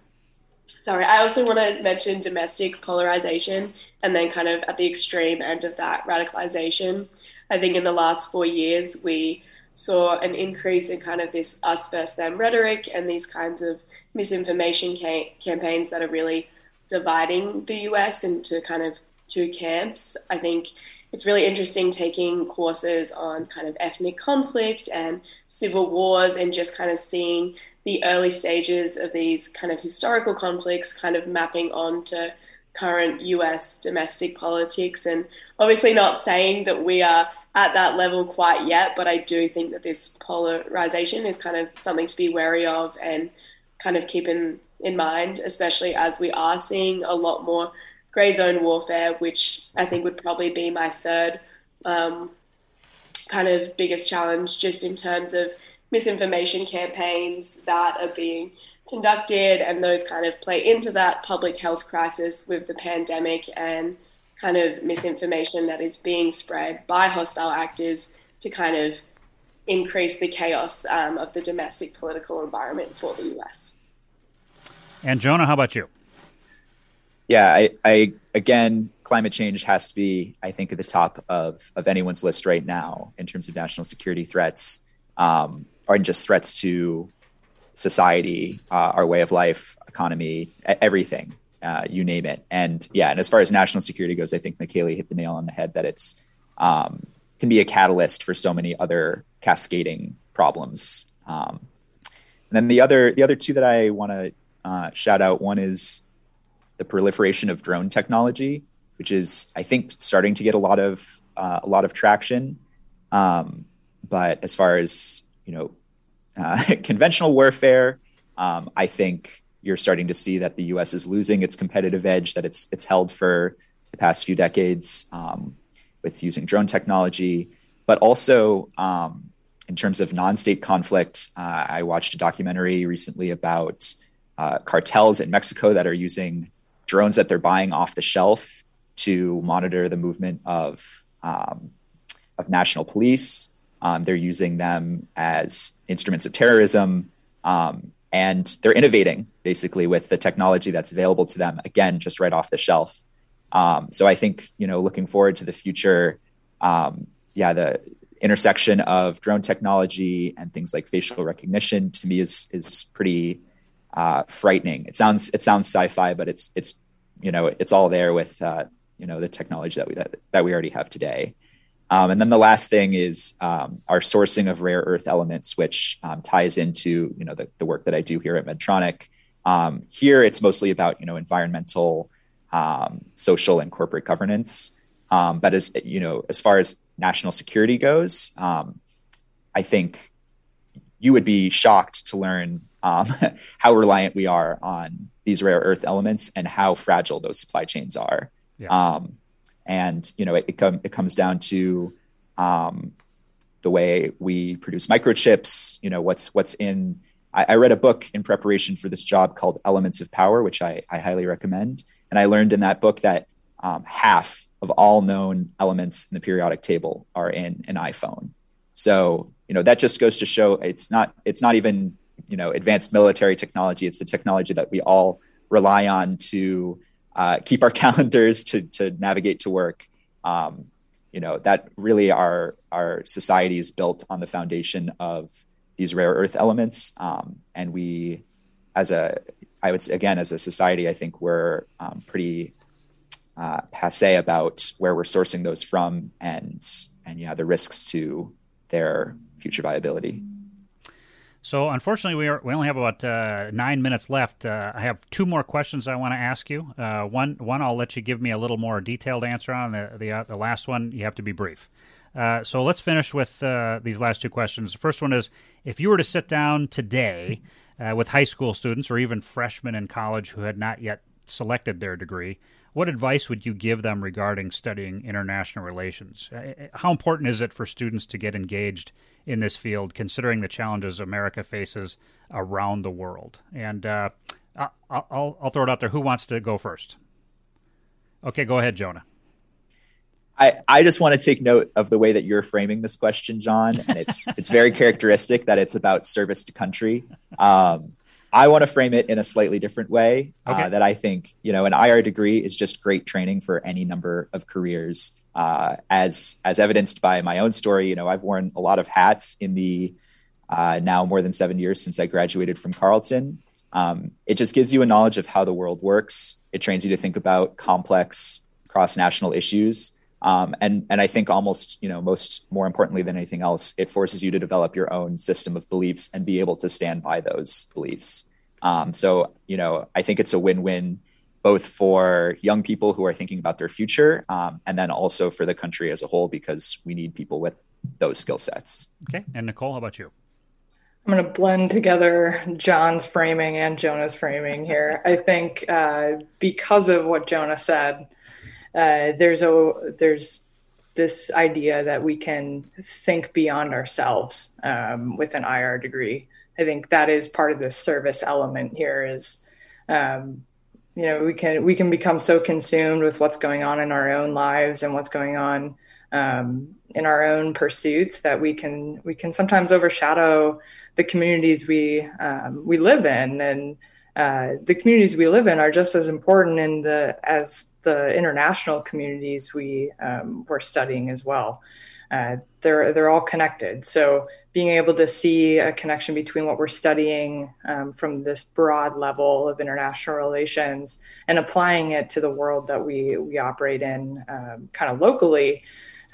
Speaker 5: sorry, I also want to mention domestic polarization and then kind of at the extreme end of that, radicalization. I think in the last four years, we saw an increase in kind of this us versus them rhetoric and these kinds of misinformation ca- campaigns that are really dividing the US into kind of two camps. I think it's really interesting taking courses on kind of ethnic conflict and civil wars and just kind of seeing the early stages of these kind of historical conflicts, kind of mapping onto current US domestic politics. And obviously, not saying that we are at that level quite yet, but I do think that this polarization is kind of something to be wary of and kind of keep in, in mind, especially as we are seeing a lot more grey zone warfare, which I think would probably be my third um, kind of biggest challenge, just in terms of misinformation campaigns that are being conducted, and those kind of play into that public health crisis with the pandemic and kind of misinformation that is being spread by hostile actors to kind of increase the chaos um, of the domestic political environment for the US.
Speaker 1: And Jonah, how about you?
Speaker 3: Yeah, I, I again, climate change has to be, I think, at the top of of anyone's list right now in terms of national security threats, um, or just threats to society, uh, our way of life, economy, everything, uh, you name it. And yeah, and as far as national security goes, I think Michaeli hit the nail on the head that it's um, can be a catalyst for so many other cascading problems. Um, and then the other the other two that I want to uh, shout out one is the proliferation of drone technology, which is I think starting to get a lot of uh, a lot of traction. Um, but as far as you know, [laughs] uh, conventional warfare, um, I think you're starting to see that the U.S. is losing its competitive edge that it's it's held for the past few decades um, with using drone technology, but also um, in terms of non-state conflict. Uh, I watched a documentary recently about uh, cartels in Mexico that are using drones that they're buying off the shelf to monitor the movement of um, of national police. Um, they're using them as instruments of terrorism, um, and they're innovating basically with the technology that's available to them. Again, just right off the shelf. Um, so I think you know, looking forward to the future. Um, yeah, the intersection of drone technology and things like facial recognition to me is is pretty uh, frightening. It sounds it sounds sci-fi, but it's it's you know it's all there with uh, you know the technology that we that, that we already have today. Um, and then the last thing is um, our sourcing of rare earth elements, which um, ties into you know the, the, work that I do here at Medtronic. Um, here, it's mostly about you know environmental, um, social, and corporate governance. Um, but as you know, as far as national security goes, I think you would be shocked to learn um, [laughs] how reliant we are on these rare earth elements and how fragile those supply chains are. Yeah. Um, and you know, it, it, com- it comes down to um, the way we produce microchips. You know, what's what's in. I, I, read a book in preparation for this job called Elements of Power, which I, I highly recommend. And I learned in that book that um, half of all known elements in the periodic table are in an iPhone. So you know that just goes to show it's not it's not even you know advanced military technology. It's the technology that we all rely on to uh, keep our [laughs] calendars to to navigate to work. Um, you know that really our our society is built on the foundation of these rare earth elements, um, and we, as a I would say again as a society, I think we're um, pretty uh, passe about where we're sourcing those from and and yeah the risks to their future viability.
Speaker 1: So, unfortunately, we are we only have about uh, nine minutes left. Uh, I have two more questions I want to ask you. Uh, one, one, I'll let you give me a little more detailed answer on. The the, uh, the last one, you have to be brief. Uh, so, let's finish with uh, these last two questions. The first one is: If you were to sit down today with high school students or even freshmen in college who had not yet selected their degree, what advice would you give them regarding studying international relations? How important is it for students to get engaged in this field, considering the challenges America faces around the world? And uh, I'll, I'll throw it out there. Who wants to go first? Okay, go ahead, Jonah.
Speaker 3: I, I just want to take note of the way that you're framing this question, John, and it's it's very [laughs] characteristic that it's about service to country. Um, I want to frame it in a slightly different way. Uh, okay. Uh, that I think you know an IR degree is just great training for any number of careers. Uh, as as evidenced by my own story, you know I've worn a lot of hats in the uh, now more than seven years since I graduated from Carleton. Um, it just gives you a knowledge of how the world works. It trains you to think about complex cross national issues. Um, and and I think almost you know most more importantly than anything else, it forces you to develop your own system of beliefs and be able to stand by those beliefs. Um, so you know I think it's a win-win both for young people who are thinking about their future um, and then also for the country as a whole because we need people with those skill sets.
Speaker 1: Okay, and Nicole, how about you?
Speaker 4: I'm going to blend together John's framing and Jonah's framing here. I think uh, because of what Jonah said, uh, there's a there's this idea that we can think beyond ourselves um, with an IR degree. I think that is part of the service element here. Is um, you know we can we can become so consumed with what's going on in our own lives and what's going on um, in our own pursuits that we can we can sometimes overshadow the communities we um, we live in, and uh, the communities we live in are just as important in the as the international communities we um, were studying as well. Uh, they're they're all connected. So being able to see a connection between what we're studying um, from this broad level of international relations and applying it to the world that we we operate in, um, kind of locally,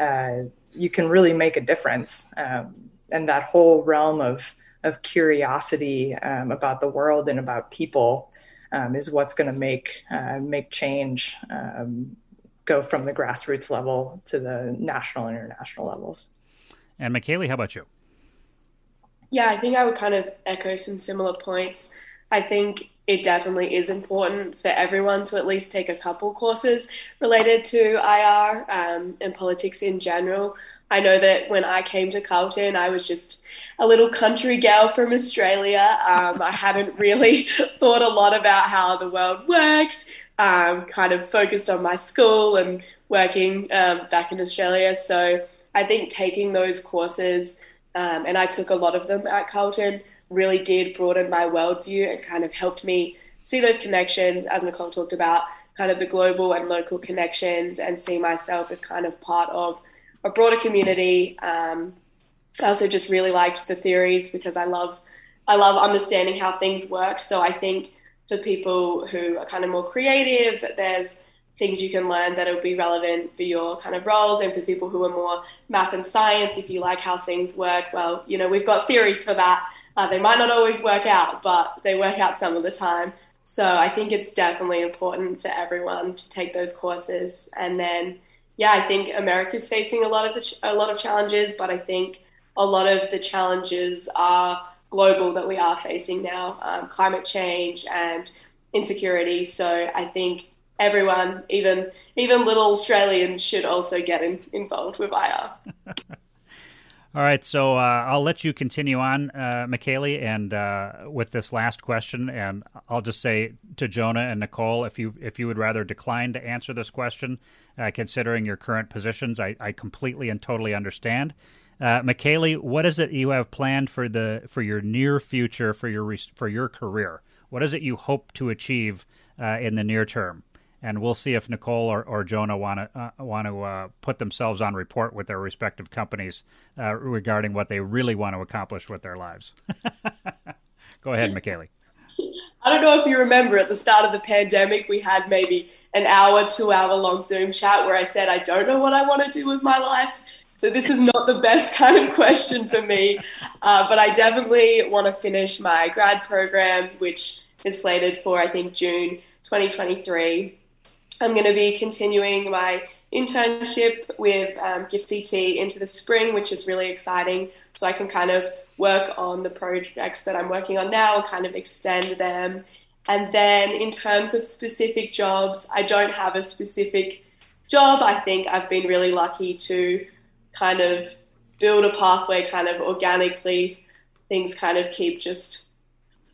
Speaker 4: uh, you can really make a difference. Um, and that whole realm of of curiosity um, about the world and about people um, is what's going to make uh, make change um, go from the grassroots level to the national and international levels.
Speaker 1: And McKaylee, how about you?
Speaker 5: Yeah, I think I would kind of echo some similar points. I think it definitely is important for everyone to at least take a couple courses related to IR um, and politics in general. I know that when I came to Carleton, I was just a little country gal from Australia. Um, I hadn't really [laughs] thought a lot about how the world worked, um, kind of focused on my school and working um, back in Australia. So I think taking those courses, um, and I took a lot of them at Carleton, really did broaden my worldview and kind of helped me see those connections, as Nicole talked about, kind of the global and local connections, and see myself as kind of part of a broader community. Um, I also just really liked the theories because I love I love understanding how things work. So I think for people who are kind of more creative, there's things you can learn that'll be relevant for your kind of roles and for people who are more math and science if you like how things work well you know we've got theories for that uh, they might not always work out but they work out some of the time so i think it's definitely important for everyone to take those courses and then yeah, I think America's facing a lot of ch- a lot of challenges, but I think a lot of the challenges are global that we are facing now, um, climate change and insecurity. So I think everyone, even even little Australians, should also get in, involved with IR. [laughs]
Speaker 1: All right, so uh, I'll let you continue on, uh, and uh, with this last question, and I'll just say to Jonah and Nicole, if you if you would rather decline to answer this question, uh, considering your current positions, I, I completely and totally understand. Uh, what is it you have planned for the for your near future for your for your career? What is it you hope to achieve uh, in the near term? And we'll see if Nicole or, or Jonah want to uh, want to uh, put themselves on report with their respective companies uh, regarding what they really want to accomplish with their lives. [laughs] Go ahead, McKaylee.
Speaker 5: I don't know if you remember at the start of the pandemic, we had maybe an hour, two hour long Zoom chat where I said, I don't know what I want to do with my life. So this is not the best [laughs] kind of question for me, uh, but I definitely want to finish my grad program, which is slated for, I think, June 2023. I'm going to be continuing my internship with um, GIFCT into the spring, which is really exciting. So I can kind of work on the projects that I'm working on now and kind of extend them. And then in terms of specific jobs, I don't have a specific job. I think I've been really lucky to kind of build a pathway kind of organically. Things kind of keep just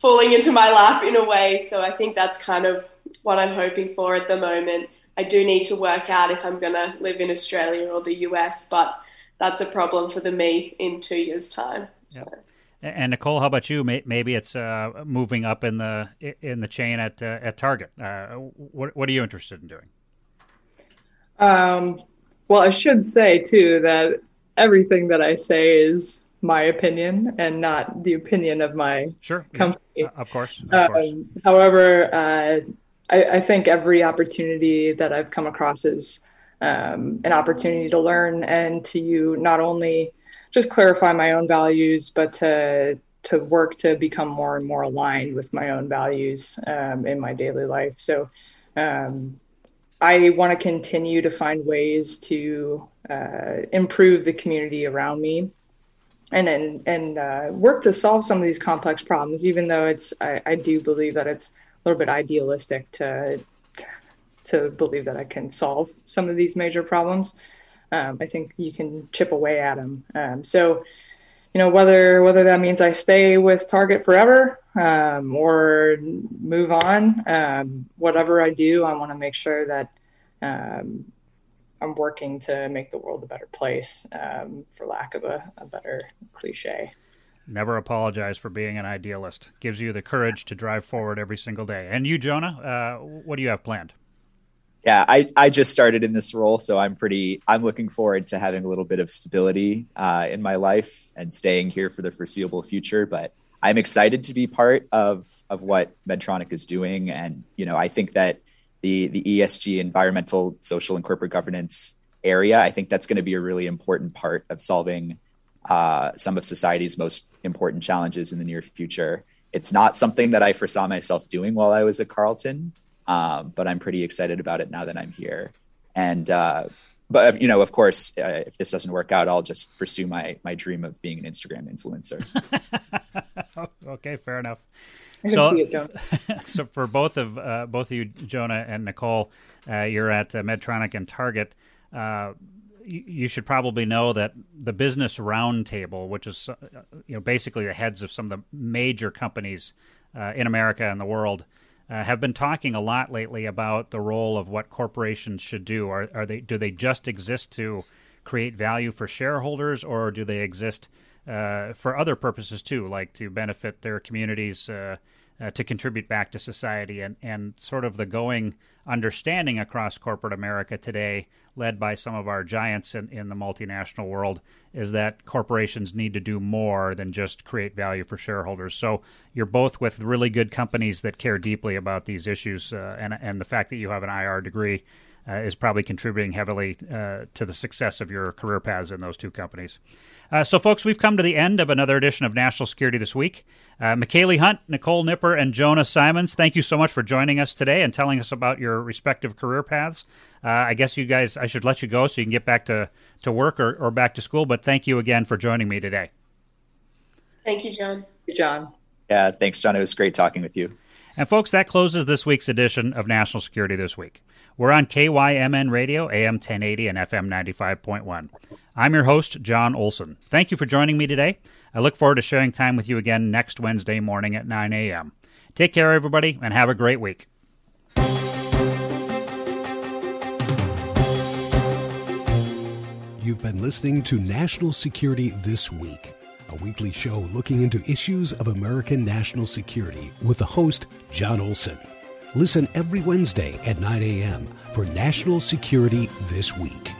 Speaker 5: falling into my lap in a way. So I think that's kind of what I'm hoping for at the moment. I do need to work out if I'm going to live in Australia or the US, but that's a problem for the me in two years' time.
Speaker 1: Yep. So. And Nicole, how about you? Maybe it's uh, moving up in the in the chain at uh, at Target. Uh, what what are you interested in doing?
Speaker 4: Um, well, I should say too that everything that I say is my opinion and not the opinion of my
Speaker 1: sure
Speaker 4: company.
Speaker 1: Yeah, of course. Of course.
Speaker 4: Um, however, uh, I, I, think every opportunity that I've come across is um, an opportunity to learn and to you not only just clarify my own values, but to to work to become more and more aligned with my own values um, in my daily life. So um, I want to continue to find ways to uh, improve the community around me and and, and uh, work to solve some of these complex problems, even though it's I, I do believe that it's little bit idealistic to to believe that I can solve some of these major problems. Um, I think you can chip away at them. Um, so, you know, whether whether that means I stay with Target forever um, or move on, um, whatever I do, I want to make sure that um, I'm working to make the world a better place, um, for lack of a, a better cliche.
Speaker 1: Never apologize for being an idealist. Gives you the courage to drive forward every single day. And you, Jonah, uh, what do you have planned?
Speaker 3: yeah, I, I just started in this role, so I'm pretty. I'm looking forward to having a little bit of stability uh, in my life and staying here for the foreseeable future. But I'm excited to be part of of what Medtronic is doing, and you know, I think that the the ESG, environmental, social, and corporate governance area, I think that's going to be a really important part of solving uh, some of society's most important challenges in the near future. It's not something that I foresaw myself doing while I was at Carleton, um, but I'm pretty excited about it now that I'm here. And uh, but you know, of course, uh, if this doesn't work out, I'll just pursue my my dream of being an Instagram influencer. [laughs]
Speaker 1: okay, fair enough. So, [laughs] so for both of uh, both of you, Jonah and Nicole, uh, you're at uh, Medtronic and Target. Uh, you should probably know that the Business Roundtable, which is uh, you know basically the heads of some of the major companies uh, in America and the world, uh, have been talking a lot lately about the role of what corporations should do. Are, are they do they just exist to create value for shareholders, or do they exist uh, for other purposes too, like to benefit their communities? Uh, to contribute back to society and, and sort of the going understanding across corporate America today, led by some of our giants in, in the multinational world, is that corporations need to do more than just create value for shareholders. So you're both with really good companies that care deeply about these issues, uh, and, and the fact that you have an IR degree uh, is probably contributing heavily uh, to the success of your career paths in those two companies. Uh, so, folks, we've come to the end of another edition of National Security This Week. Uh, McKaylee Hunt, Nicole Nipper, and Jonah Simons, thank you so much for joining us today and telling us about your respective career paths. Uh, I guess you guys, I should let you go so you can get back to, to work or, or back to school, but thank you again for joining me today.
Speaker 5: Thank you, John.
Speaker 4: Hey, John.
Speaker 3: Yeah, thanks, John. It was great talking with you.
Speaker 1: And, folks, that closes this week's edition of National Security This Week. We're on KYMN Radio, AM 1080 and FM 95.1. I'm your host, John Olson. Thank you for joining me today. I look forward to sharing time with you again next Wednesday morning at 9 a.m. Take care, everybody, and have a great week.
Speaker 2: You've been listening to National Security This Week, a weekly show looking into issues of American national security with the host, John Olson. Listen every Wednesday at 9 a.m. for National Security This Week.